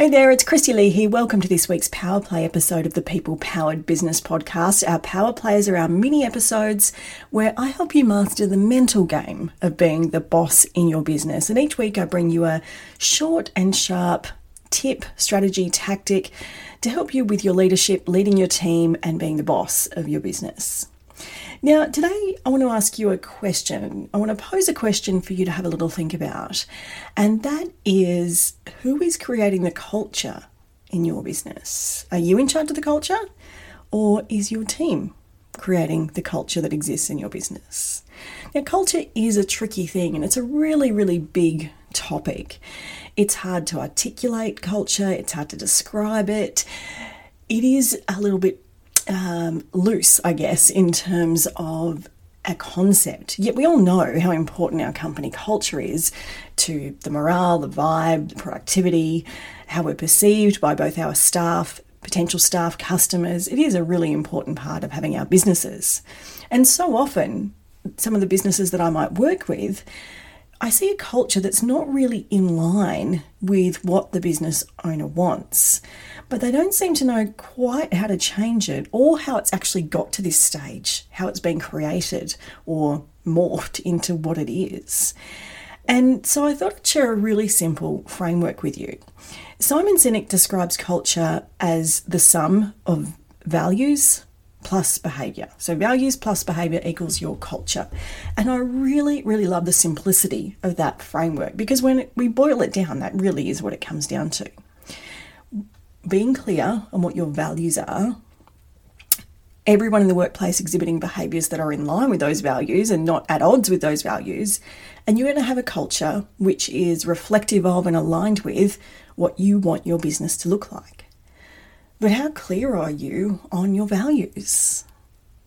Hey there, it's Christy Lee here. Welcome to this week's Power Play episode of the People Powered Business Podcast. Our Power Plays are our mini episodes where I help you master the mental game of being the boss in your business. And each week I bring you a short and sharp tip, strategy, tactic to help you with your leadership, leading your team, and being the boss of your business. Now, today I want to ask you a question. I want to pose a question for you to have a little think about. And that is who is creating the culture in your business? Are you in charge of the culture or is your team creating the culture that exists in your business? Now, culture is a tricky thing and it's a really, really big topic. It's hard to articulate culture, it's hard to describe it. It is a little bit um, loose, I guess, in terms of a concept. Yet we all know how important our company culture is to the morale, the vibe, the productivity, how we're perceived by both our staff, potential staff, customers. It is a really important part of having our businesses. And so often, some of the businesses that I might work with, I see a culture that's not really in line with what the business owner wants, but they don't seem to know quite how to change it or how it's actually got to this stage, how it's been created or morphed into what it is. And so I thought I'd share a really simple framework with you. Simon Sinek describes culture as the sum of values, plus behavior. So, values plus behavior equals your culture. And I really, really love the simplicity of that framework because when we boil it down, that really is what it comes down to. Being clear on what your values are, everyone in the workplace exhibiting behaviors that are in line with those values and not at odds with those values, and you're going to have a culture which is reflective of and aligned with what you want your business to look like. But how clear are you on your values?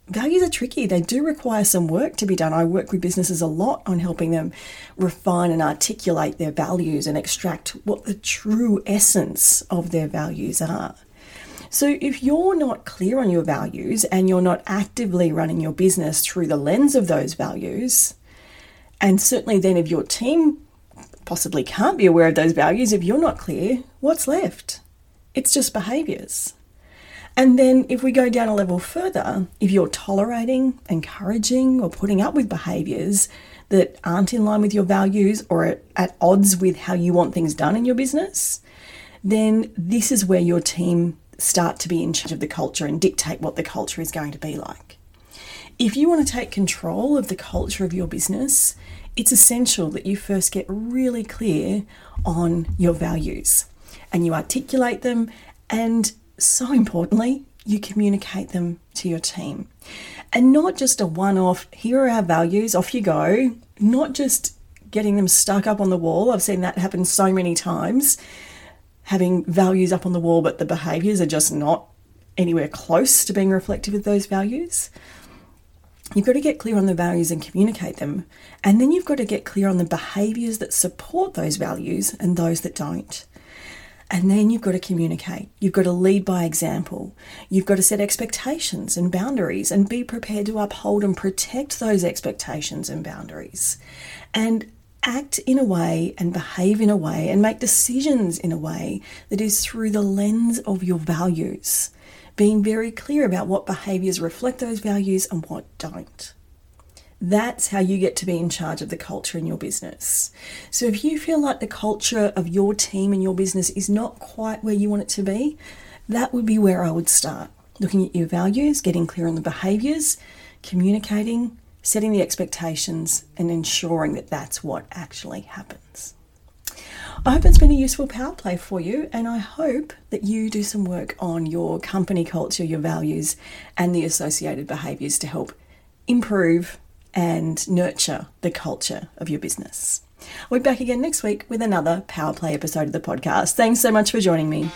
Values are tricky. They do require some work to be done. I work with businesses a lot on helping them refine and articulate their values and extract what the true essence of their values are. So, if you're not clear on your values and you're not actively running your business through the lens of those values, and certainly then if your team possibly can't be aware of those values, if you're not clear, what's left? It's just behaviors. And then if we go down a level further, if you're tolerating, encouraging, or putting up with behaviors that aren't in line with your values or at odds with how you want things done in your business, then this is where your team start to be in charge of the culture and dictate what the culture is going to be like. If you want to take control of the culture of your business, it's essential that you first get really clear on your values and you articulate them, and so importantly, you communicate them to your team. And not just a one off, here are our values, off you go, not just getting them stuck up on the wall. I've seen that happen so many times. Having values up on the wall, but the behaviors are just not anywhere close to being reflective of those values. You've got to get clear on the values and communicate them. And then you've got to get clear on the behaviors that support those values and those that don't. And then you've got to communicate. You've got to lead by example. You've got to set expectations and boundaries and be prepared to uphold and protect those expectations and boundaries. And act in a way and behave in a way and make decisions in a way that is through the lens of your values. Being very clear about what behaviors reflect those values and what don't. That's how you get to be in charge of the culture in your business. So if you feel like the culture of your team and your business is not quite where you want it to be, that would be where I would start. Looking at your values, getting clear on the behaviors, communicating, setting the expectations, and ensuring that that's what actually happens. I hope it's been a useful power play for you, and I hope that you do some work on your company culture, your values, and the associated behaviors to help improve and nurture the culture of your business. We'll be back again next week with another Power Play episode of the podcast. Thanks so much for joining me.